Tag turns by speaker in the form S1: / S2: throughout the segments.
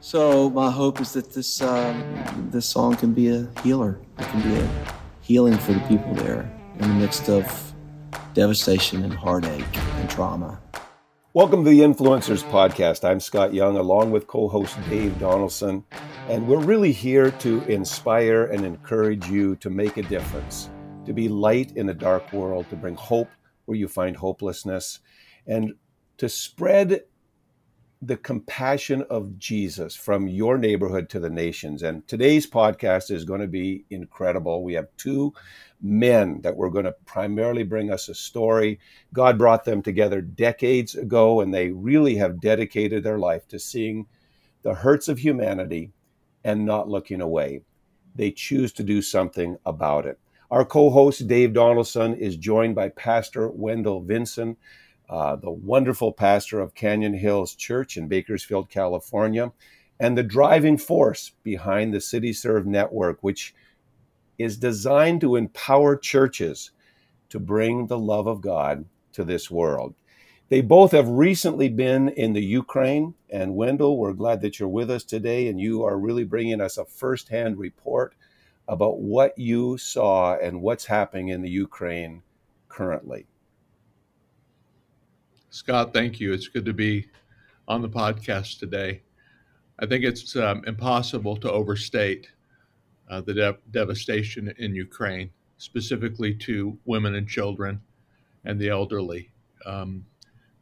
S1: So my hope is that this um, this song can be a healer. It can be a healing for the people there in the midst of devastation and heartache and trauma.
S2: Welcome to the Influencers Podcast. I'm Scott Young, along with co host Dave Donaldson, and we're really here to inspire and encourage you to make a difference, to be light in a dark world, to bring hope where you find hopelessness, and to spread the compassion of Jesus from your neighborhood to the nations. And today's podcast is going to be incredible. We have two men that were going to primarily bring us a story. God brought them together decades ago, and they really have dedicated their life to seeing the hurts of humanity and not looking away. They choose to do something about it. Our co host, Dave Donaldson, is joined by Pastor Wendell Vinson uh, the wonderful pastor of Canyon Hills Church in Bakersfield, California, and the driving force behind the CityServe Network, which is designed to empower churches to bring the love of God to this world. They both have recently been in the Ukraine. And Wendell, we're glad that you're with us today, and you are really bringing us a firsthand report about what you saw and what's happening in the Ukraine currently.
S3: Scott, thank you. It's good to be on the podcast today. I think it's um, impossible to overstate uh, the de- devastation in Ukraine, specifically to women and children and the elderly. Um,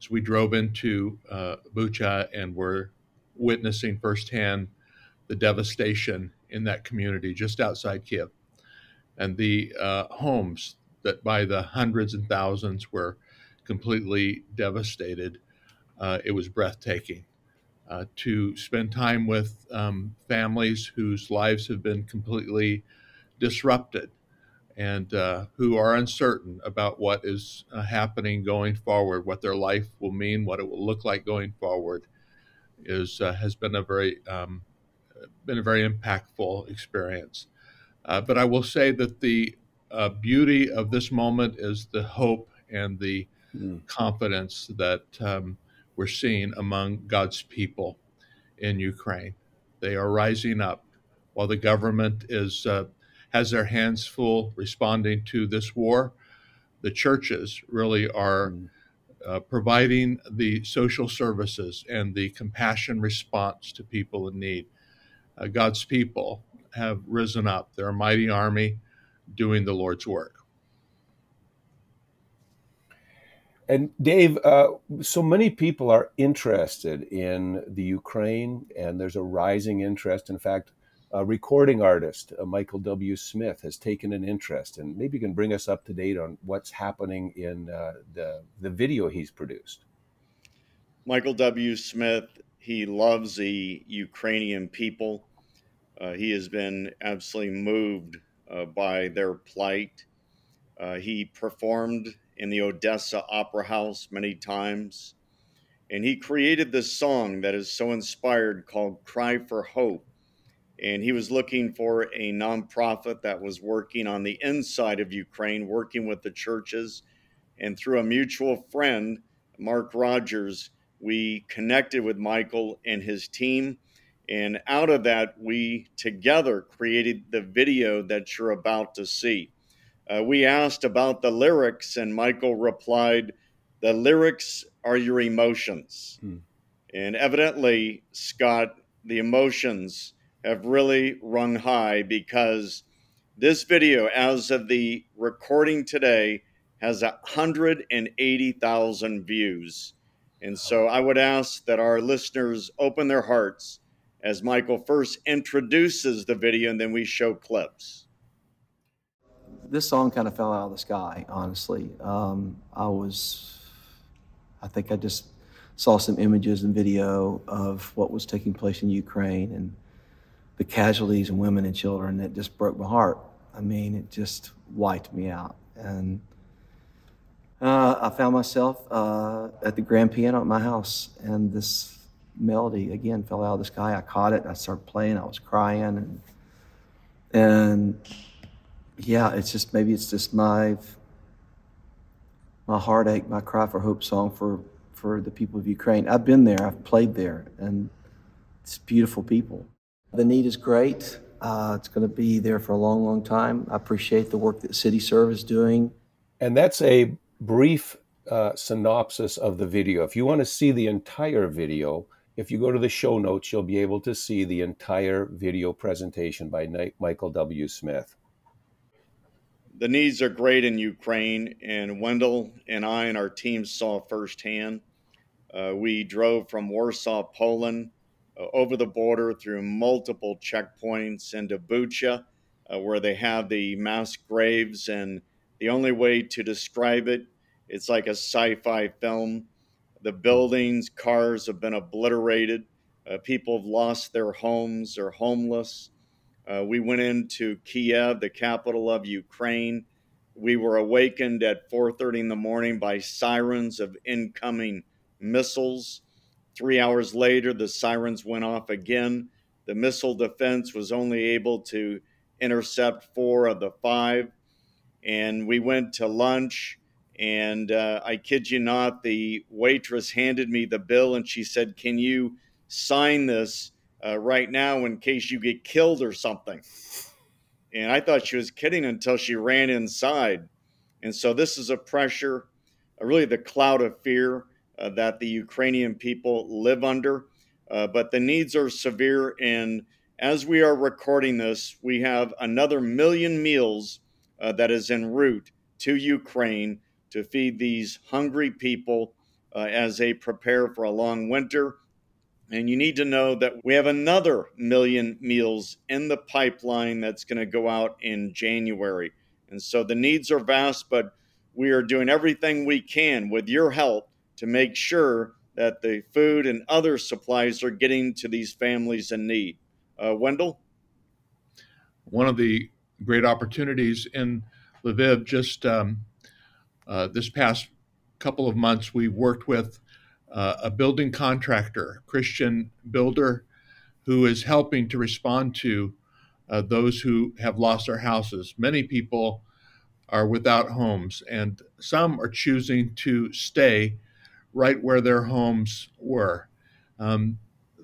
S3: so we drove into uh, Bucha and were witnessing firsthand the devastation in that community just outside Kiev. And the uh, homes that by the hundreds and thousands were completely devastated. Uh, it was breathtaking. Uh, to spend time with um, families whose lives have been completely disrupted and uh, who are uncertain about what is uh, happening going forward, what their life will mean, what it will look like going forward, is uh, has been a very um, been a very impactful experience. Uh, but I will say that the beauty of this moment is the hope and the mm. confidence that um, we're seeing among God's people in Ukraine. They are rising up while the government is uh, has their hands full responding to this war. The churches really are mm. uh, providing the social services and the compassion response to people in need. Uh, God's people have risen up. They're a mighty army doing the Lord's work.
S2: And Dave, uh, so many people are interested in the Ukraine, and there's a rising interest. In fact, a recording artist, uh, Michael W. Smith, has taken an interest, and maybe you can bring us up to date on what's happening in uh, the the video he's produced.
S4: Michael W. Smith, he loves the Ukrainian people. Uh, he has been absolutely moved uh, by their plight. Uh, he performed in the Odessa Opera House many times. And he created this song that is so inspired called Cry for Hope. And he was looking for a nonprofit that was working on the inside of Ukraine, working with the churches. And through a mutual friend, Mark Rogers, we connected with Michael and his team. And out of that, we together created the video that you're about to see. Uh, we asked about the lyrics, and Michael replied, The lyrics are your emotions. Hmm. And evidently, Scott, the emotions have really rung high because this video, as of the recording today, has 180,000 views. And so I would ask that our listeners open their hearts as Michael first introduces the video and then we show clips
S1: this song kind of fell out of the sky, honestly. Um, I was, I think I just saw some images and video of what was taking place in Ukraine and the casualties and women and children. It just broke my heart. I mean, it just wiped me out. And uh, I found myself uh, at the grand piano at my house, and this melody again fell out of the sky. I caught it. I started playing. I was crying, and and yeah, it's just maybe it's just my my heartache, my cry for hope song for for the people of Ukraine. I've been there, I've played there, and it's beautiful people. The need is great. Uh, it's going to be there for a long, long time. I appreciate the work that CityServe is doing.
S2: And that's a brief uh, synopsis of the video. If you want to see the entire video, if you go to the show notes, you'll be able to see the entire video presentation by Michael W. Smith.
S4: The needs are great in Ukraine, and Wendell and I and our team saw firsthand. Uh, we drove from Warsaw, Poland, uh, over the border through multiple checkpoints into Bucha, uh, where they have the mass graves. And the only way to describe it, it's like a sci fi film. The buildings, cars have been obliterated. Uh, people have lost their homes, they're homeless. Uh, we went into Kiev, the capital of Ukraine. We were awakened at 4:30 in the morning by sirens of incoming missiles. Three hours later, the sirens went off again. The missile defense was only able to intercept four of the five. And we went to lunch. And uh, I kid you not, the waitress handed me the bill and she said, Can you sign this uh, right now in case you get killed or something? And I thought she was kidding until she ran inside. And so this is a pressure, uh, really the cloud of fear uh, that the Ukrainian people live under. Uh, but the needs are severe. And as we are recording this, we have another million meals uh, that is en route to Ukraine to feed these hungry people uh, as they prepare for a long winter. And you need to know that we have another million meals in the pipeline that's going to go out in January. And so the needs are vast, but we are doing everything we can with your help to make sure that the food and other supplies are getting to these families in need. Uh, Wendell?
S3: One of the great opportunities in Lviv just um, uh, this past couple of months, we've worked with uh, a building contractor, Christian builder, who is helping to respond to uh, those who have lost their houses. Many people are without homes, and some are choosing to stay right where their homes were. Um,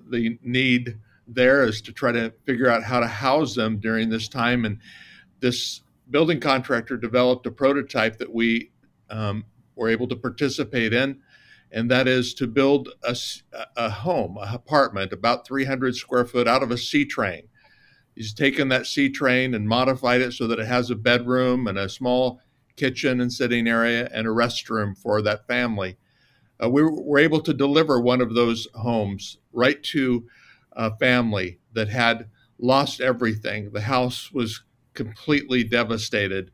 S3: the need there is to try to figure out how to house them during this time. And this building contractor developed a prototype that we um, were able to participate in, and that is to build a, a home, a apartment about 300 square foot out of a C train. He's taken that C train and modified it so that it has a bedroom and a small kitchen and sitting area and a restroom for that family uh, we were able to deliver one of those homes right to a family that had lost everything. The house was completely devastated,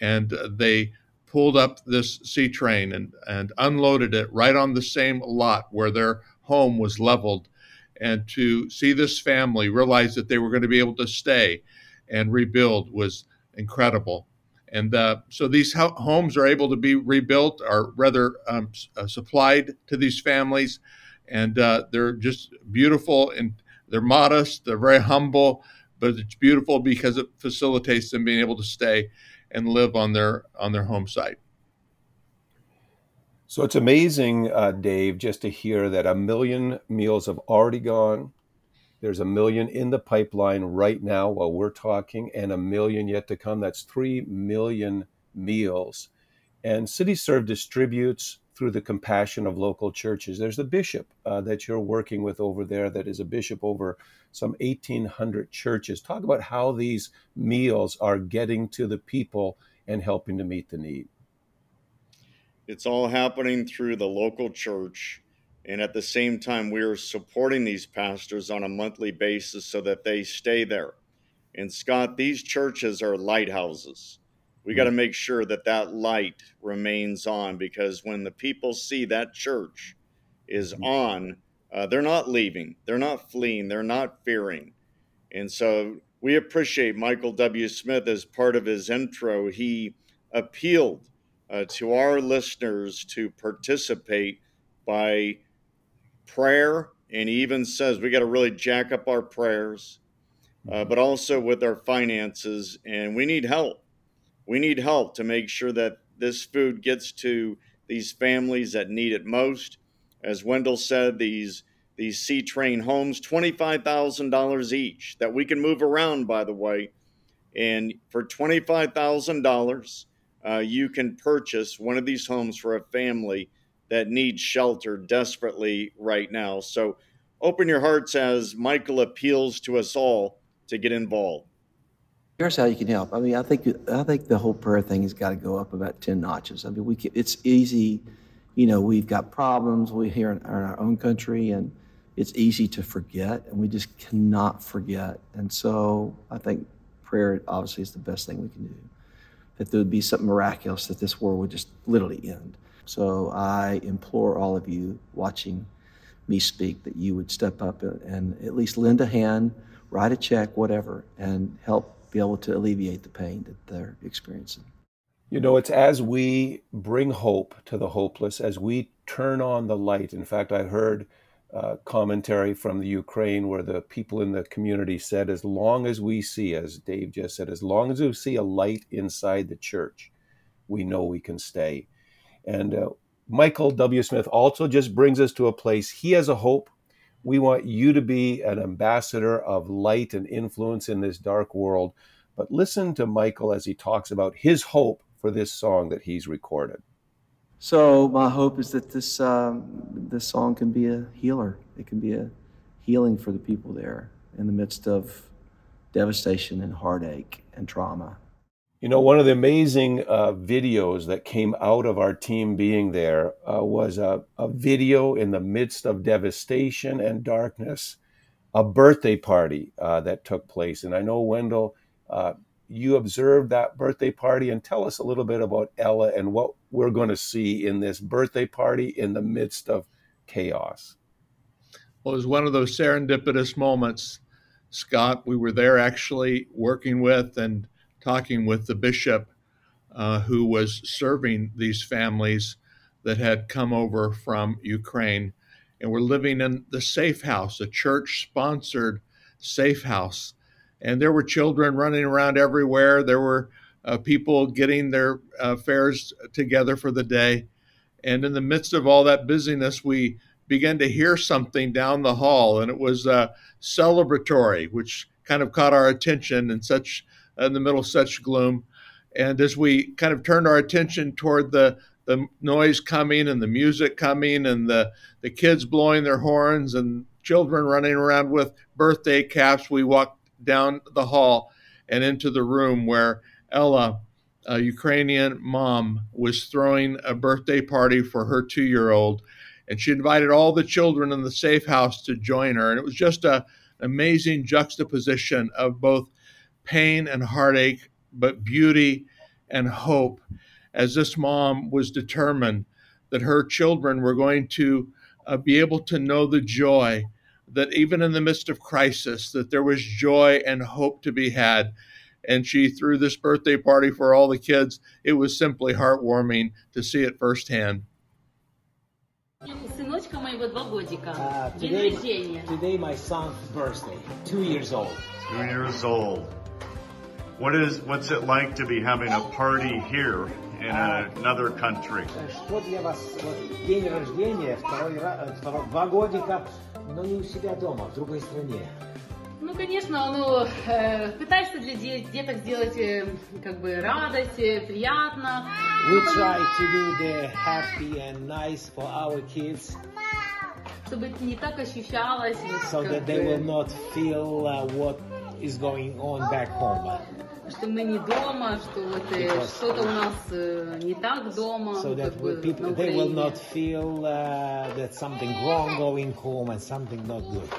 S3: and they pulled up this C train and, and unloaded it right on the same lot where their home was leveled. And to see this family realize that they were going to be able to stay and rebuild was incredible. And uh, so these ho- homes are able to be rebuilt, or rather um, uh, supplied to these families, and uh, they're just beautiful and they're modest, they're very humble, but it's beautiful because it facilitates them being able to stay and live on their on their home site.
S2: So it's amazing, uh, Dave, just to hear that a million meals have already gone there's a million in the pipeline right now while we're talking, and a million yet to come. That's 3 million meals. And CityServe distributes through the compassion of local churches. There's a bishop uh, that you're working with over there that is a bishop over some 1,800 churches. Talk about how these meals are getting to the people and helping to meet the need.
S4: It's all happening through the local church and at the same time, we are supporting these pastors on a monthly basis so that they stay there. And Scott, these churches are lighthouses. We got to make sure that that light remains on because when the people see that church is mm-hmm. on, uh, they're not leaving, they're not fleeing, they're not fearing. And so we appreciate Michael W. Smith as part of his intro. He appealed uh, to our listeners to participate by prayer, and he even says we got to really jack up our prayers, uh, mm-hmm. but also with our finances, and we need help. We need help to make sure that this food gets to these families that need it most. As Wendell said, these these C Train homes, $25,000 each that we can move around, by the way. And for $25,000, uh, you can purchase one of these homes for a family that needs shelter desperately right now. So open your hearts as Michael appeals to us all to get involved.
S1: Here's how you can help. I mean, I think I think the whole prayer thing has got to go up about ten notches. I mean, we can, it's easy, you know. We've got problems we here in, in our own country, and it's easy to forget, and we just cannot forget. And so, I think prayer obviously is the best thing we can do. That there would be something miraculous that this war would just literally end. So I implore all of you watching me speak that you would step up and at least lend a hand, write a check, whatever, and help be able to alleviate the pain that they're experiencing.
S2: You know, it's as we bring hope to the hopeless, as we turn on the light. In fact, I heard uh, commentary from the Ukraine where the people in the community said, as long as we see, as Dave just said, as long as we see a light inside the church, we know we can stay. And uh, Michael W. Smith also just brings us to a place. He has a hope. We want you to be an ambassador of light and influence in this dark world. But listen to Michael as he talks about his hope for this song that he's recorded.
S1: So my hope is that this um, this song can be a healer. It can be a healing for the people there in the midst of devastation and heartache and trauma.
S2: You know, one of the amazing uh, videos that came out of our team being there uh, was a, a, video in the midst of devastation and darkness, a birthday party uh, that took place. And I know, Wendell, uh, you observed that birthday party, and tell us a little bit about Ella and what we're going to see in this birthday party in the midst of chaos.
S3: Well, it was one of those serendipitous moments, Scott. We were there actually working with and talking with the bishop uh, who was serving these families that had come over from Ukraine and were living in the safe house, a church sponsored safe house. And there were children running around everywhere. There were uh, people getting their uh, together for the day. And in the midst of all that busyness, we began to hear something down the hall, and it was uh, celebratory, which kind of caught our attention in such in the middle of such gloom. And as we kind of turned our attention toward the the noise coming and the music coming and the the kids blowing their horns and children running around with birthday caps, we walked down the hall and into the room where Ella, a Ukrainian mom, was throwing a birthday party for her two year old. And she invited all the children in the safe house to join her. And it was just a, an amazing juxtaposition of both pain and heartache, but beauty and hope. As this mom was determined that her children were going to uh, be able to know the joy that even in the midst of crisis that there was joy and hope to be had. And she threw this birthday party for all the kids. It was simply heartwarming to see it firsthand.
S5: Uh, today, today my son's birthday. Two years old.
S6: Two years old. What is what's it like to be having a party here in a, another country?
S5: Что для вас вот, день рождения, второй, ра- э, второй- два годика, но не у себя дома, в другой стране.
S7: Ну, конечно, ну, э, пытаешься для де- деток сделать э, как бы радость, э, приятно.
S5: We try to do the happy and nice for our kids
S7: Чтобы не так ощущалось. вот
S5: so
S7: как
S5: that they
S7: бы,
S5: will not feel uh, what is going on back home.
S7: Что мы не дома, что вот э,
S5: Because-
S7: что-то у нас э, не так дома.
S5: So that
S7: как бы,
S5: will people,
S7: на
S5: they will
S7: Украине.
S5: not feel uh, that something wrong going home and something not good.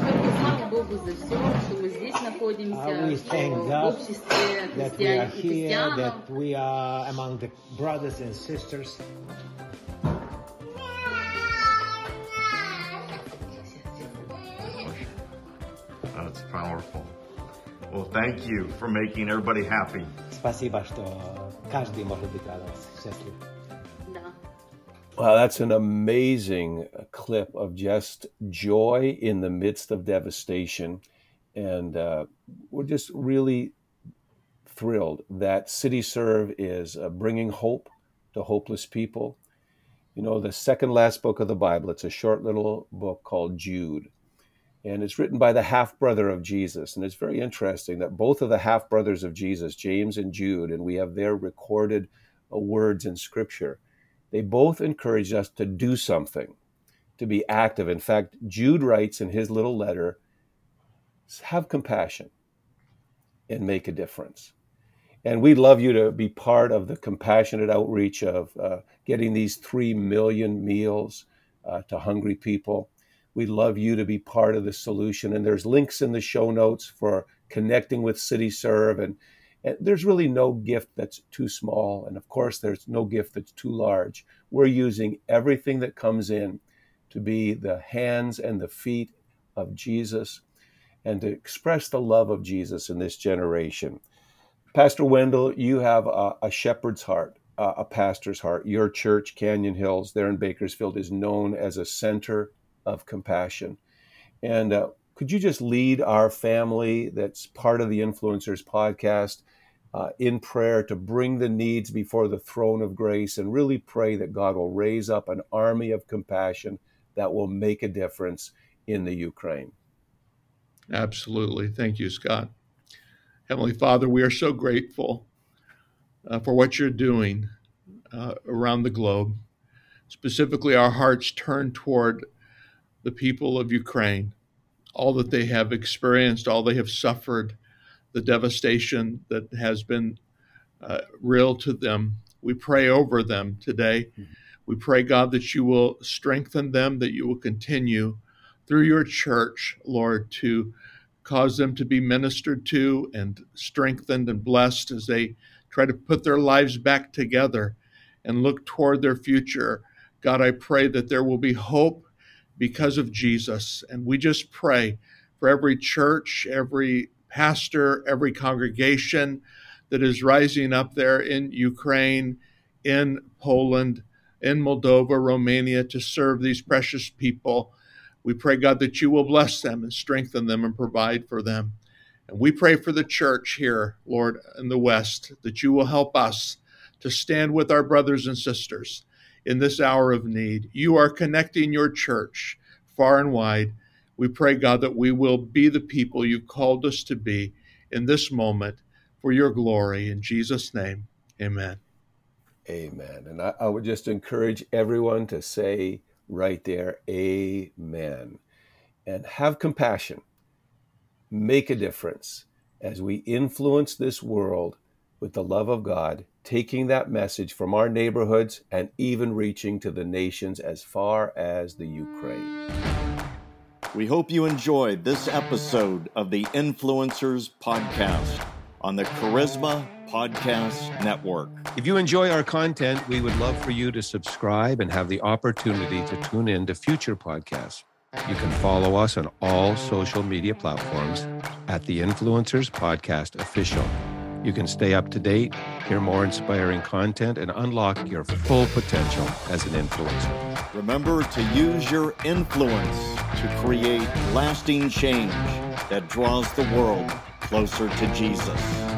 S7: Поэтому слава Богу за все, что мы здесь находимся,
S5: Uh, we
S7: что
S5: thank
S7: в
S5: God
S7: обществе
S5: that we are
S7: христиан,
S5: here,
S7: христианов.
S5: that we are among the brothers and sisters.
S6: That's powerful. Well, thank you for making everybody happy.
S5: Спасибо, что каждый может быть рад, счастлив.
S7: Да.
S2: Wow, that's an amazing clip of just joy in the midst of devastation. And uh, we're just really thrilled that City Serve is uh, bringing hope to hopeless people. you know, the second last book of the Bible. It's a short little book called Jude. And it's written by the half brother of Jesus. And it's very interesting that both of the half brothers of Jesus, James and Jude, and we have their recorded uh, words in Scripture, they both encourage us to do something, to be active. In fact, Jude writes in his little letter have compassion and make a difference. And we'd love you to be part of the compassionate outreach of uh, getting these 3 million meals uh, to hungry people. We'd love you to be part of the solution. And there's links in the show notes for connecting with CityServe. And, and there's really no gift that's too small. And of course, there's no gift that's too large. We're using everything that comes in to be the hands and the feet of Jesus and to express the love of Jesus in this generation. Pastor Wendell, you have a, a shepherd's heart, uh, a pastor's heart. Your church, Canyon Hills, there in Bakersfield, is known as a center of compassion. And uh, could you just lead our family that's part of the Influencers podcast uh, in prayer to bring the needs before the throne of grace and really pray that God will raise up an army of compassion that will make a difference in the Ukraine?
S3: Absolutely. Thank you, Scott. Heavenly Father, we are so grateful uh, for what you're doing uh, around the globe. Specifically, our hearts turn toward the people of Ukraine, all that they have experienced, all they have suffered, the devastation that has been uh, real to them. We pray over them today. Mm-hmm. We pray, God, that you will strengthen them, that you will continue through your church, Lord, to cause them to be ministered to and strengthened and blessed as they try to put their lives back together and look toward their future. God, I pray that there will be hope because of Jesus. And we just pray for every church, every pastor, every congregation that is rising up there in Ukraine, in Poland, in Moldova, Romania to serve these precious people. We pray, God, that you will bless them and strengthen them and provide for them. And we pray for the church here, Lord, in the West, that you will help us to stand with our brothers and sisters in this hour of need. You are connecting your church far and wide. We pray, God, that we will be the people you've called us to be in this moment for your glory. In Jesus' name, amen.
S2: Amen. And I, I would just encourage everyone to say, right there, Amen. And have compassion. Make a difference as we influence this world with the love of God, taking that message from our neighborhoods and even reaching to the nations as far as the Ukraine.
S4: We hope you enjoyed this episode of the Influencers Podcast on the Charisma Podcast Network.
S2: If you enjoy our content, we would love for you to subscribe and have the opportunity to tune in to future podcasts. You can follow us on all social media platforms at the Influencers Podcast Official. You can stay up to date, hear more inspiring content, and unlock your full potential as an influencer.
S4: Remember to use your influence to create lasting change that draws the world closer to Jesus.